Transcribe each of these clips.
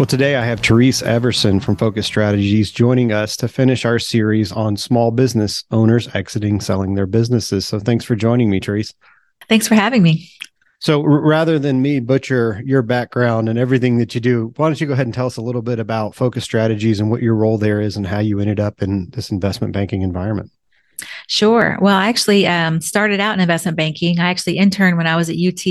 Well, today I have Therese Everson from Focus Strategies joining us to finish our series on small business owners exiting selling their businesses. So thanks for joining me, Therese. Thanks for having me. So r- rather than me butcher your background and everything that you do, why don't you go ahead and tell us a little bit about Focus Strategies and what your role there is and how you ended up in this investment banking environment? Sure. Well, I actually um, started out in investment banking. I actually interned when I was at UT,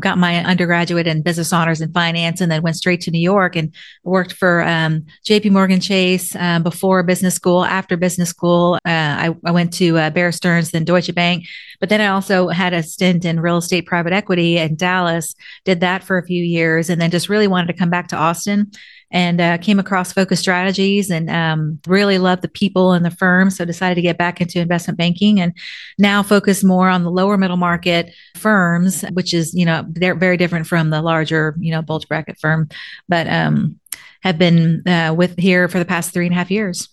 got my undergraduate in business honors and finance, and then went straight to New York and worked for um, JP Morgan Chase um, before business school. After business school, uh, I, I, went to uh, Bear Stearns, then Deutsche Bank. But then I also had a stint in real estate private equity in Dallas, did that for a few years, and then just really wanted to come back to Austin and uh, came across Focus Strategies and um, really loved the people and the firm. So decided to get back into investment banking and now focus more on the lower middle market firms, which is, you know, they're very different from the larger, you know, bulge bracket firm, but um, have been uh, with here for the past three and a half years.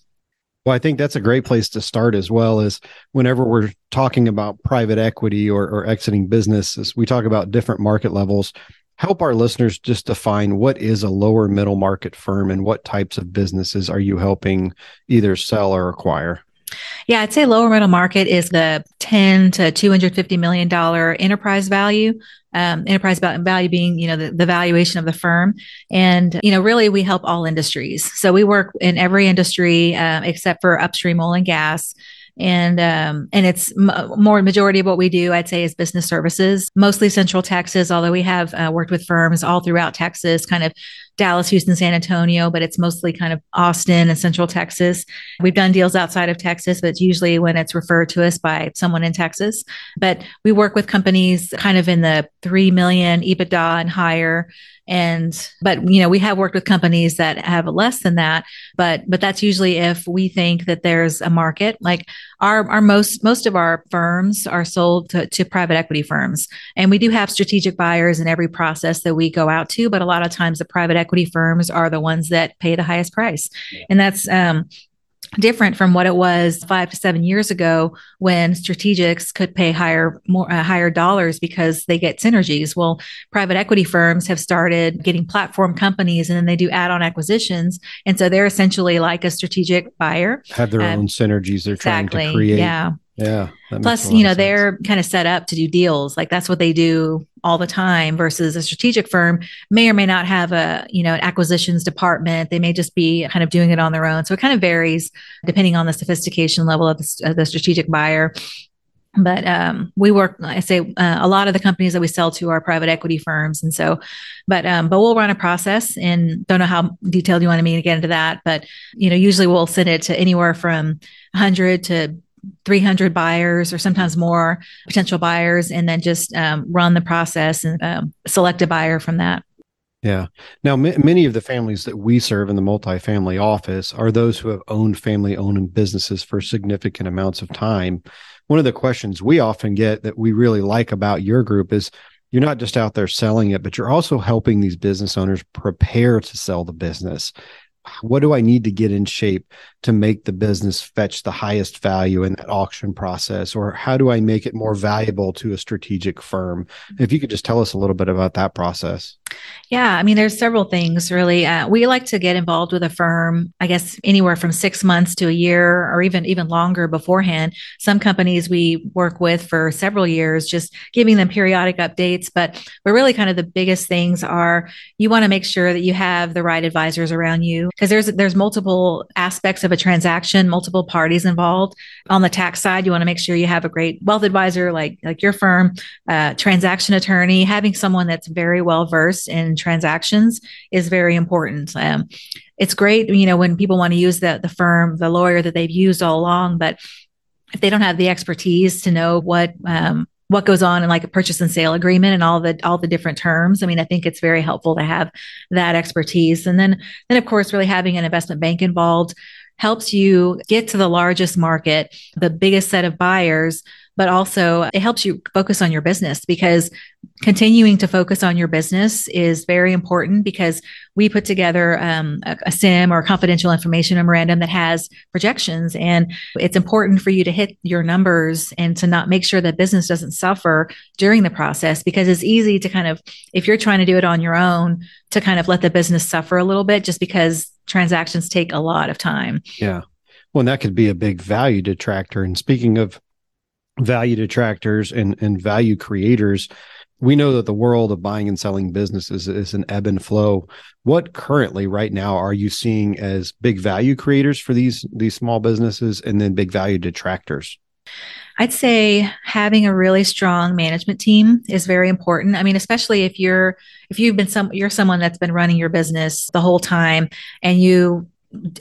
Well, I think that's a great place to start as well as whenever we're talking about private equity or, or exiting businesses, we talk about different market levels help our listeners just define what is a lower middle market firm and what types of businesses are you helping either sell or acquire? Yeah, I'd say lower middle market is the 10 to 250 million dollar enterprise value. Um, enterprise value being, you know, the, the valuation of the firm. And, you know, really we help all industries. So we work in every industry uh, except for upstream oil and gas and um, and it's m- more majority of what we do i'd say is business services mostly central texas although we have uh, worked with firms all throughout texas kind of dallas houston san antonio but it's mostly kind of austin and central texas. We've done deals outside of texas but it's usually when it's referred to us by someone in texas. But we work with companies kind of in the 3 million ebitda and higher and but you know we have worked with companies that have less than that but but that's usually if we think that there's a market. Like our our most most of our firms are sold to, to private equity firms. And we do have strategic buyers in every process that we go out to but a lot of times the private equity firms are the ones that pay the highest price. And that's um different from what it was five to seven years ago when strategics could pay higher more uh, higher dollars because they get synergies. Well private equity firms have started getting platform companies and then they do add-on acquisitions. And so they're essentially like a strategic buyer. Have their um, own synergies they're exactly, trying to create. Yeah yeah. Plus, you know, they're kind of set up to do deals. Like that's what they do all the time versus a strategic firm may or may not have a, you know, an acquisitions department. They may just be kind of doing it on their own. So it kind of varies depending on the sophistication level of the, of the strategic buyer. But um, we work, I say, uh, a lot of the companies that we sell to are private equity firms, and so, but um, but we'll run a process, and don't know how detailed you want me to get into that, but you know, usually we'll send it to anywhere from 100 to 300 buyers or sometimes more potential buyers and then just um, run the process and um, select a buyer from that. Yeah. Now m- many of the families that we serve in the multifamily office are those who have owned family owned businesses for significant amounts of time. One of the questions we often get that we really like about your group is you're not just out there selling it but you're also helping these business owners prepare to sell the business what do I need to get in shape to make the business fetch the highest value in that auction process? Or how do I make it more valuable to a strategic firm? If you could just tell us a little bit about that process. Yeah, I mean, there's several things really. Uh, we like to get involved with a firm, I guess, anywhere from six months to a year, or even even longer beforehand. Some companies we work with for several years, just giving them periodic updates. But but really, kind of the biggest things are you want to make sure that you have the right advisors around you because there's there's multiple aspects of a transaction, multiple parties involved. On the tax side, you want to make sure you have a great wealth advisor like like your firm, uh, transaction attorney, having someone that's very well versed in transactions is very important. Um, it's great, you know, when people want to use the the firm, the lawyer that they've used all along, but if they don't have the expertise to know what um, what goes on in like a purchase and sale agreement and all the all the different terms i mean i think it's very helpful to have that expertise and then then of course really having an investment bank involved helps you get to the largest market the biggest set of buyers but also it helps you focus on your business because continuing to focus on your business is very important because we put together um, a, a CIM or confidential information memorandum that has projections. And it's important for you to hit your numbers and to not make sure that business doesn't suffer during the process because it's easy to kind of if you're trying to do it on your own to kind of let the business suffer a little bit just because transactions take a lot of time. Yeah. Well, that could be a big value detractor. And speaking of value detractors and, and value creators, we know that the world of buying and selling businesses is an ebb and flow. What currently, right now, are you seeing as big value creators for these these small businesses, and then big value detractors? I'd say having a really strong management team is very important. I mean, especially if you're if you've been some you're someone that's been running your business the whole time and you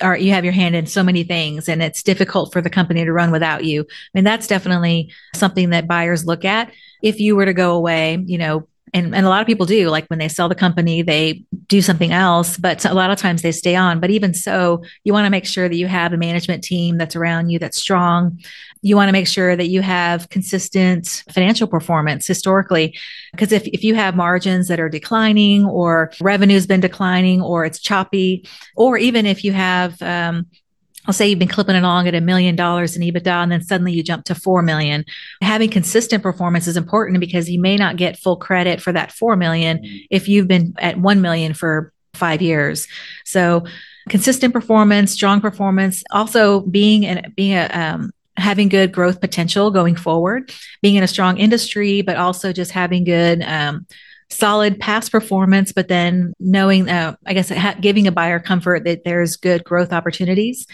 are you have your hand in so many things and it's difficult for the company to run without you. I mean, that's definitely something that buyers look at. If you were to go away, you know, and, and a lot of people do like when they sell the company they do something else but a lot of times they stay on. But even so you want to make sure that you have a management team that's around you that's strong. You want to make sure that you have consistent financial performance historically because if, if you have margins that are declining or revenue's been declining or it's choppy or even if you have um, I'll say you've been clipping along at a million dollars in EBITDA and then suddenly you jump to 4 million. Having consistent performance is important because you may not get full credit for that 4 million mm-hmm. if you've been at 1 million for 5 years. So consistent performance, strong performance, also being and being a um, having good growth potential going forward, being in a strong industry, but also just having good um, solid past performance, but then knowing, uh, I guess, ha- giving a buyer comfort that there's good growth opportunities,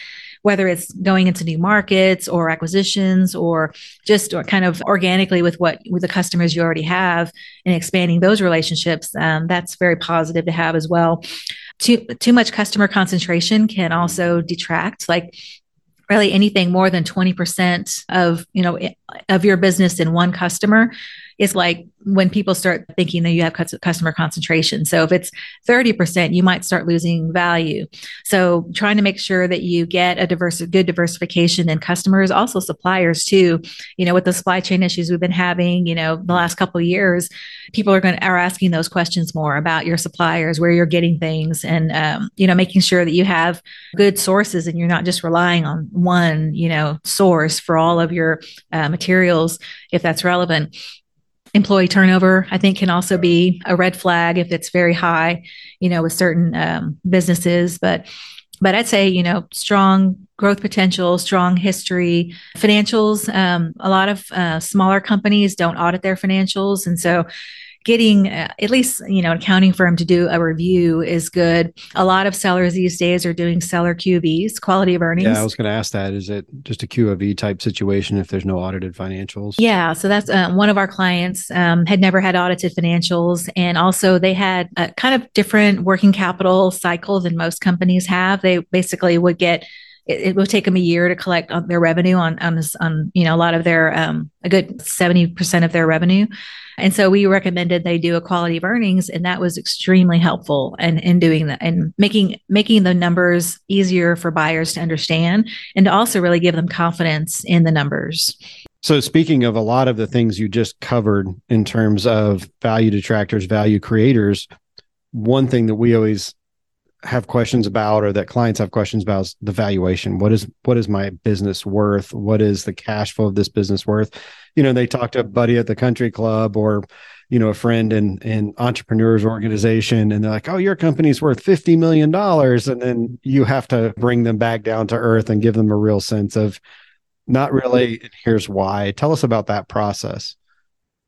whether it's going into new markets or acquisitions or just or kind of organically with what with the customers you already have and expanding those relationships. Um, that's very positive to have as well. Too too much customer concentration can also detract. Like really anything more than 20% of you know of your business in one customer is like when people start thinking that you have customer concentration. So if it's 30%, you might start losing value. So trying to make sure that you get a diverse, good diversification in customers, also suppliers too. You know, with the supply chain issues we've been having, you know, the last couple years, people are going to, are asking those questions more about your suppliers, where you're getting things and, um, you know, making sure that you have good sources and you're not just relying on one, you know, source for all of your uh, materials, if that's relevant employee turnover i think can also be a red flag if it's very high you know with certain um, businesses. But but i'd say you know strong growth potential strong history. Financials um, a lot of uh, smaller companies don't audit their financials. And so getting uh, at least you know an accounting firm to do a review is good. A lot of sellers these days are doing seller qvs quality of earnings yeah i was going to ask that. Is it just a q of e type situation if there's no audited financials? Yeah so that's uh, one of our clients um, had never had audited financials and also they had a kind of different working capital cycle than most companies have. They basically would get it, it will take them a year to collect their revenue on on, on you know a lot of their um, a good 70% of their revenue and so we recommended they do a quality of earnings, and that was extremely helpful in, in doing that and making making the numbers easier for buyers to understand and to also really give them confidence in the numbers. So, speaking of a lot of the things you just covered in terms of value detractors, value creators, one thing that we always have questions about or that clients have questions about is the valuation. What is what is my business worth? What is the cash flow of this business worth? You know, they talk to a buddy at the country club or you know a friend in in entrepreneurs organization and they're like oh your company's worth 50 million dollars and then you have to bring them back down to earth and give them a real sense of not really and here's why tell us about that process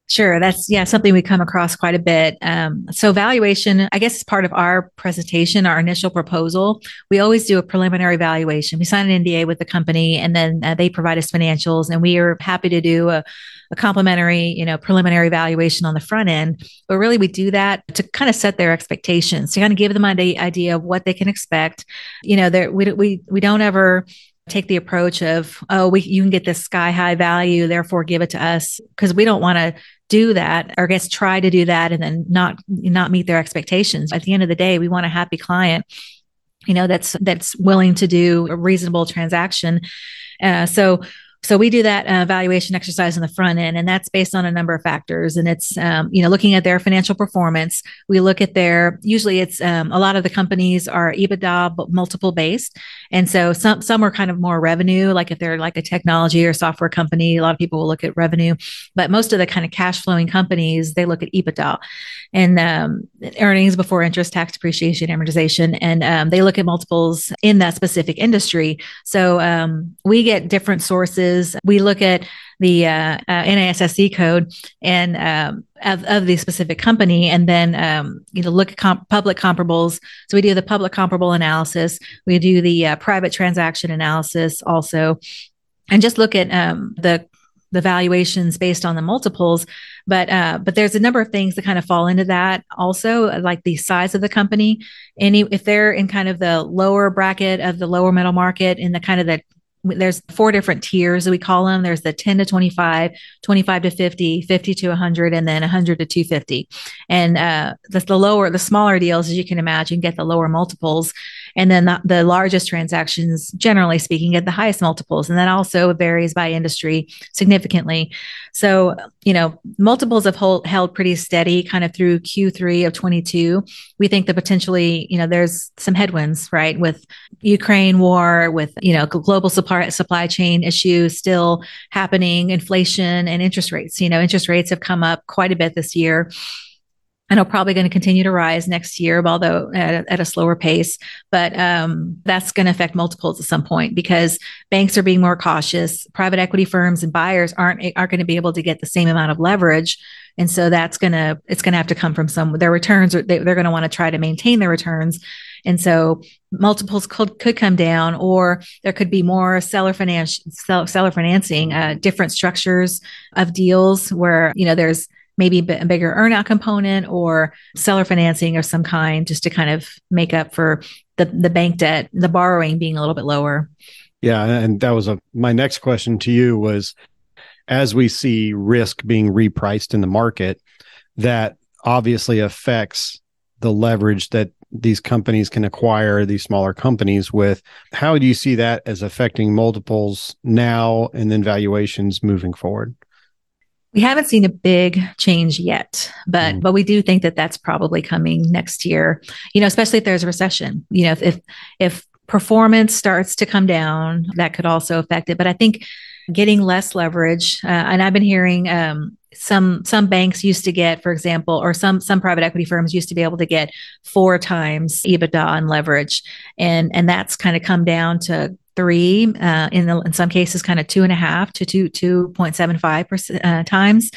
Sure. That's, yeah, something we come across quite a bit. Um, so, valuation, I guess, is part of our presentation, our initial proposal. We always do a preliminary valuation. We sign an NDA with the company and then uh, they provide us financials, and we are happy to do a, a complimentary, you know, preliminary valuation on the front end. But really, we do that to kind of set their expectations, to kind of give them an idea of what they can expect. You know, we, we, we don't ever take the approach of oh we you can get this sky high value therefore give it to us because we don't want to do that or I guess try to do that and then not not meet their expectations. At the end of the day, we want a happy client, you know, that's that's willing to do a reasonable transaction. Uh, so so we do that uh, valuation exercise in the front end, and that's based on a number of factors. And it's um, you know looking at their financial performance. We look at their usually it's um, a lot of the companies are EBITDA multiple based, and so some some are kind of more revenue. Like if they're like a technology or software company, a lot of people will look at revenue, but most of the kind of cash flowing companies they look at EBITDA and um, earnings before interest, tax, depreciation, amortization, and um, they look at multiples in that specific industry. So um, we get different sources. We look at the uh, uh, NAICS code and um, of, of the specific company, and then um, you know look at comp- public comparables. So we do the public comparable analysis. We do the uh, private transaction analysis also, and just look at um, the the valuations based on the multiples but uh, but there's a number of things that kind of fall into that also like the size of the company any if they're in kind of the lower bracket of the lower middle market in the kind of the there's four different tiers that we call them there's the 10 to 25 25 to 50 50 to 100 and then 100 to 250 and uh, the, the lower the smaller deals as you can imagine get the lower multiples and then the, the largest transactions generally speaking get the highest multiples. And that also varies by industry significantly. So you know multiples have hold, held pretty steady kind of through q3 of 22 we think that potentially you know there's some headwinds right with ukraine war with you know global supply supply supply chain issues still happening, inflation and interest rates. You know, interest rates have come up quite a bit this year and are probably going to continue to rise next year, although at a, at a slower pace. But um, that's going to affect multiples at some point because banks are being more cautious. Private equity firms and buyers aren't aren't going to be able to get the same amount of leverage, and so that's gonna it's going to have to come from some their returns. They, they're going to want to try to maintain their returns, and so multiples could, could come down, or there could be more seller finance, seller financing, uh, different structures of deals where, you know, there's maybe a bigger earnout component or seller financing of some kind just to kind of make up for the, the bank debt, the borrowing being a little bit lower. Yeah. And that was a, my next question to you was as we see risk being repriced in the market, that obviously affects the leverage that these companies can acquire these smaller companies with. How do you see that as affecting multiples now and then valuations moving forward? We haven't seen a big change yet, but mm. but we do think that that's probably coming next year. You know, especially if there's a recession. You know, if if, if performance starts to come down, that could also affect it. But I think getting less leverage, uh, and I've been hearing um, some some banks used to get, for example, or some some private equity firms used to be able to get four times EBITDA on leverage, and and that's kind of come down to three uh, in the, in some cases kind of two and a half to two two point seven five percent uh, times.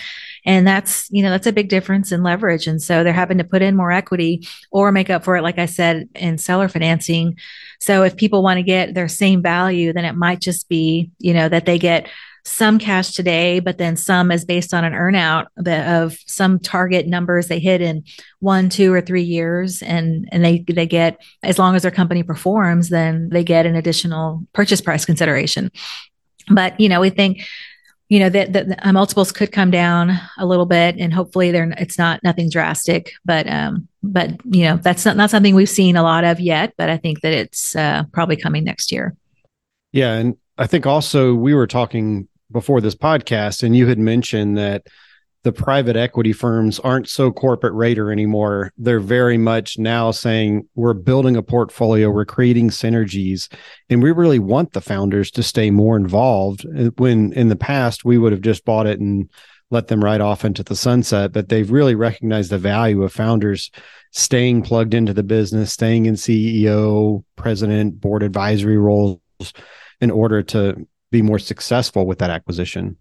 And that's you know that's a big difference in leverage. And so they're having to put in more equity or make up for it like i said in seller financing. So if people want to get their same value then it might just be you know that they get some cash today, but then some is based on an earnout of some target numbers they hit in one, two, or three years, and and they they get as long as their company performs, then they get an additional purchase price consideration. But you know, we think you know that the, multiples could come down a little bit, and hopefully they're it's not nothing drastic, but um, but you know that's not not something we've seen a lot of yet, but I think that it's uh, probably coming next year. Yeah, and I think also we were talking before this podcast, and you had mentioned that the private equity firms aren't so corporate raider anymore. They're very much now saying we're building a portfolio, we're creating synergies, and we really want the founders to stay more involved. Uh, when in the past we would have just bought it and let them ride off into the sunset, but they've really recognized the value of founders staying plugged into the business, staying in CEO, president, board advisory roles in order to be more successful with that acquisition.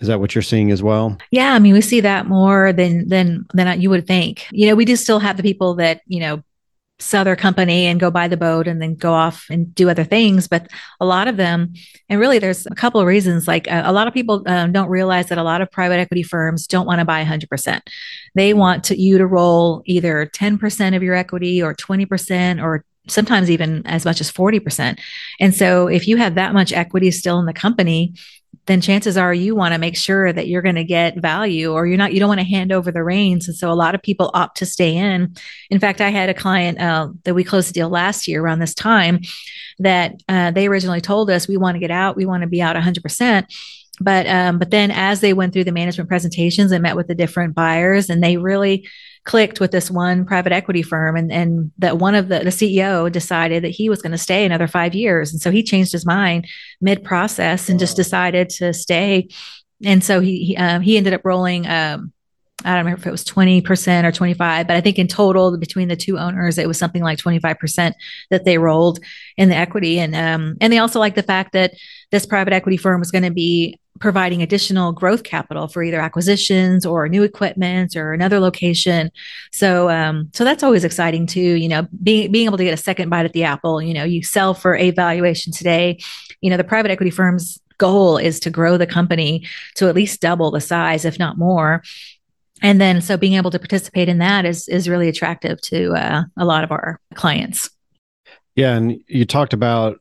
Is that what you're seeing as well? Yeah, I mean, we see that more than than than you would think. You know, we do still have the people that you know sell their company and go buy the boat and then go off and do other things. But a lot of them, and really, there's a couple of reasons. Like uh, a lot of people um, don't realize that a lot of private equity firms don't want to buy 100%. They want to, you to roll either 10% of your equity or 20% or sometimes even as much as 40%. And so if you have that much equity still in the company, then chances are you want to make sure that you're going to get value or you're not you don't want to hand over the reins. And so a lot of people opt to stay in. In fact i had a client uh, that we closed a deal last year around this time that uh, they originally told us we want to get out. We want to be out 100% but um, but then as they went through the management presentations and met with the different buyers and they really clicked with this one private equity firm and and that one of the the CEO decided that he was going to stay another 5 years and so he changed his mind mid process and wow. just decided to stay and so he he, um, he ended up rolling um, I don't remember if it was 20% or 25, but I think in total between the two owners, it was something like 25% that they rolled in the equity. And, um, and they also like the fact that this private equity firm was going to be providing additional growth capital for either acquisitions or new equipment or another location. So, um, so that's always exciting too. You know, being being able to get a second bite at the apple. You know, you sell for a valuation today. You know, the private equity firms goal is to grow the company to at least double the size, if not more and then so being able to participate in that is is really attractive to uh, a lot of our clients. Yeah and you talked about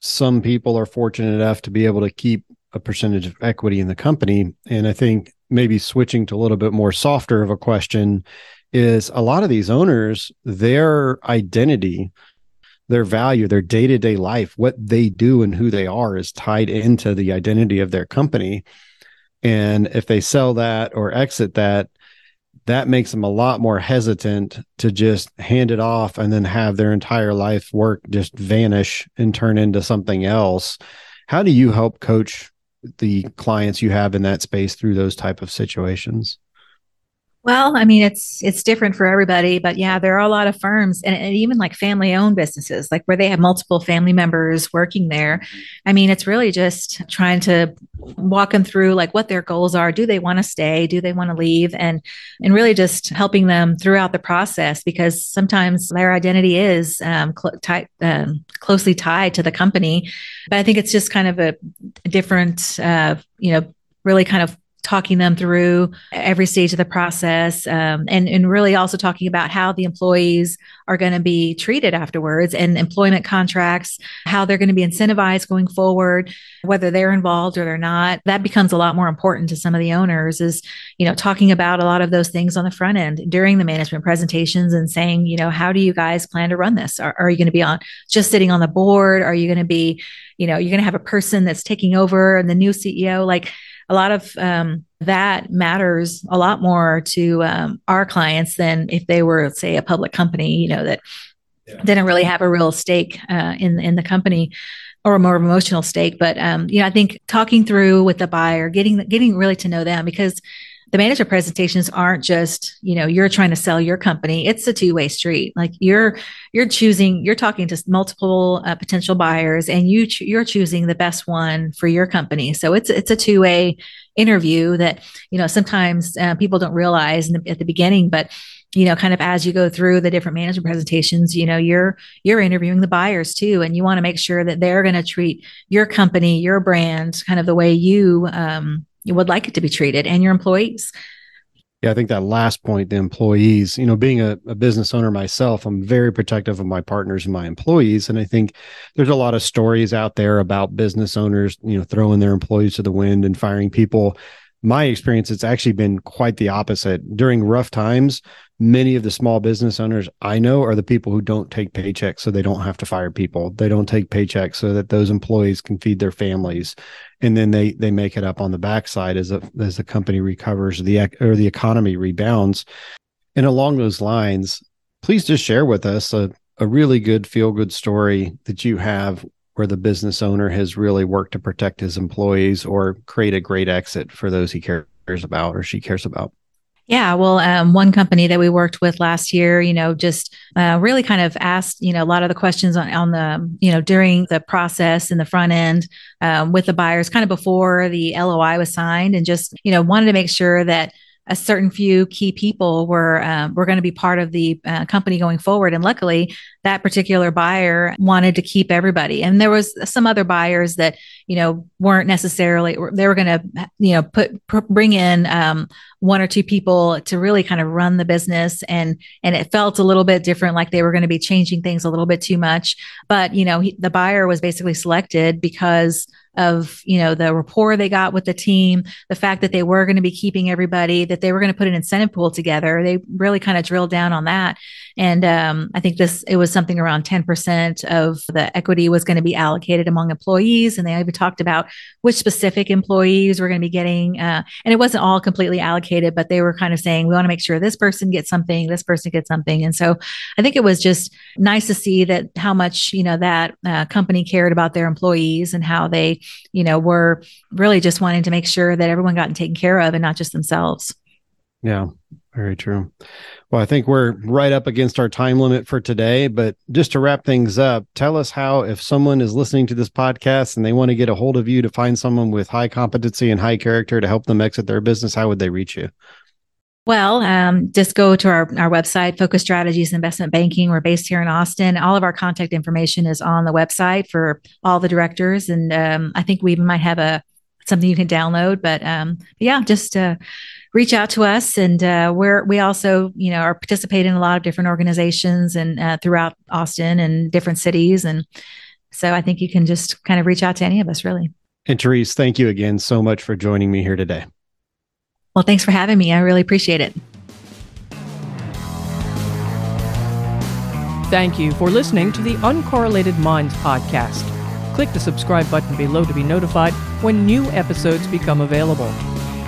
some people are fortunate enough to be able to keep a percentage of equity in the company. And i think maybe switching to a little bit more softer of a question is a lot of these owners their identity their value their day-to-day life what they do and who they are is tied into the identity of their company and if they sell that or exit that, that makes them a lot more hesitant to just hand it off and then have their entire life work just vanish and turn into something else. How do you help coach the clients you have in that space through those type of situations? Well, I mean, it's it's different for everybody, but yeah, there are a lot of firms and, and even like family owned businesses, like where they have multiple family members working there. I mean, it's really just trying to walk them through like what their goals are. Do they want to stay? Do they want to leave? And and really just helping them throughout the process because sometimes their identity is um, cl- um, closely tied to the company. But I think it's just kind of a different, uh, you know, really kind of talking them through every stage of the process um, and, and really also talking about how the employees are going to be treated afterwards and employment contracts, how they're going to be incentivized going forward, whether they're involved or they're not. That becomes a lot more important to some of the owners is, you know, talking about a lot of those things on the front end during the management presentations and saying, you know, how do you guys plan to run this? Are, are you going to be on just sitting on the board? Are you going to be, you know, you're going to have a person that's taking over and the new CEO? Like, a lot of um, that matters a lot more to um, our clients than if they were, say, a public company, you know, that yeah. didn't really have a real stake uh, in in the company or a more emotional stake. But um, you know, I think talking through with the buyer, getting getting really to know them because the manager presentations aren't just you know you're trying to sell your company. It's a two-way street. Like you're you're choosing you're talking to multiple uh, potential buyers and you ch- you're choosing the best one for your company. So it's it's a two-way interview that you know sometimes uh, people don't realize the, at the beginning but you know kind of as you go through the different management presentations you know you're you're interviewing the buyers too and you want to make sure that they're going to treat your company your brand kind of the way you um, you would like it to be treated and your employees. Yeah, I think that last point, the employees, you know, being a, a, business owner myself, I'm very protective of my partners and my employees. And I think there's a lot of stories out there about business owners, you know, throwing their employees to the wind and firing people. My experience, it's actually been quite the opposite. During rough times, many of the small business owners I know are the people who don't take paychecks so they don't have to fire people. They don't take paychecks so that those employees can feed their families. And then they they make it up on the backside as a, as the company recovers the or the economy rebounds. And along those lines, please just share with us a, a really good feel good story that you have where the business owner has really worked to protect his employees or create a great exit for those he cares about or she cares about. Yeah, well, um, one company that we worked with last year, you know, just uh, really kind of asked, you know, a lot of the questions on, on the, you know, during the process in the front end um, with the buyers, kind of before the LOI was signed, and just, you know, wanted to make sure that a certain few key people were um, were going to be part of the uh, company going forward. And luckily, that particular buyer wanted to keep everybody. And there was some other buyers that you know weren't necessarily they were going to you know put pr- bring in um, one or two people to really kind of run the business and and it felt a little bit different like they were going to be changing things a little bit too much but you know he, the buyer was basically selected because of, you know, the rapport they got with the team, the fact that they were going to be keeping everybody, that they were going to put an incentive pool together. They really kind of drilled down on that. And um, I think this, it was something around 10% of the equity was going to be allocated among employees. And they even talked about which specific employees were going to be getting, uh, and it wasn't all completely allocated, but they were kind of saying, we want to make sure this person gets something, this person gets something. And so I think it was just nice to see that how much, you know, that uh, company cared about their employees and how they, you know, were really just wanting to make sure that everyone got taken care of and not just themselves. Yeah, very true. Well, I think we're right up against our time limit for today, but just to wrap things up, tell us how, if someone is listening to this podcast and they want to get a hold of you to find someone with high competency and high character to help them exit their business, how would they reach you? Well, um, just go to our, our website, Focus Strategies Investment Banking. We're based here in Austin. All of our contact information is on the website for all the directors. And um, I think we might have a something you can download. But um, yeah, just uh, reach out to us, and uh, we're we also you know are participating in a lot of different organizations and uh, throughout Austin and different cities, and so I think you can just kind of reach out to any of us, really. And Therese, thank you again so much for joining me here today. Well, thanks for having me. I really appreciate it. Thank you for listening to the Uncorrelated Minds podcast. Click the subscribe button below to be notified when new episodes become available.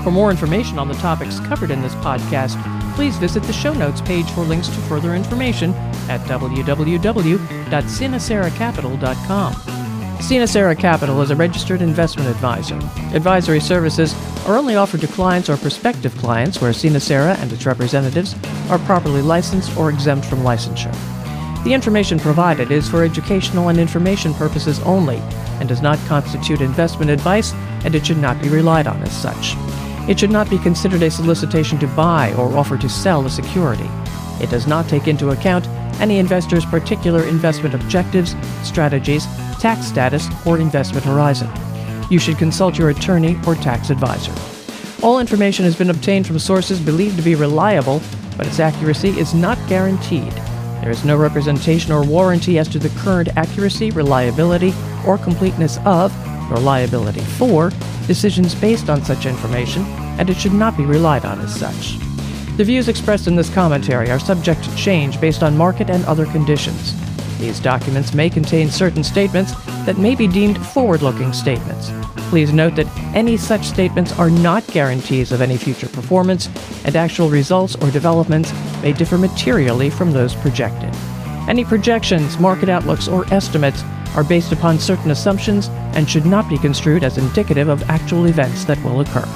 For more information on the topics covered in this podcast, please visit the show notes page for links to further information at www.sinaceracapital.com. Sinacera Capital is a registered investment advisor. Advisory services are only offered to clients or prospective clients where Sinacera and its representatives are properly licensed or exempt from licensure. The information provided is for educational and information purposes only and does not constitute investment advice, and it should not be relied on as such. It should not be considered a solicitation to buy or offer to sell a security. It does not take into account any investor's particular investment objectives, strategies, tax status, or investment horizon. You should consult your attorney or tax advisor. All information has been obtained from sources believed to be reliable, but its accuracy is not guaranteed. There is no representation or warranty as to the current accuracy, reliability, or completeness of, or liability for, decisions based on such information, and it should not be relied on as such. The views expressed in this commentary are subject to change based on market and other conditions. These documents may contain certain statements that may be deemed forward looking statements. Please note that any such statements are not guarantees of any future performance, and actual results or developments may differ materially from those projected. Any projections, market outlooks, or estimates are based upon certain assumptions and should not be construed as indicative of actual events that will occur.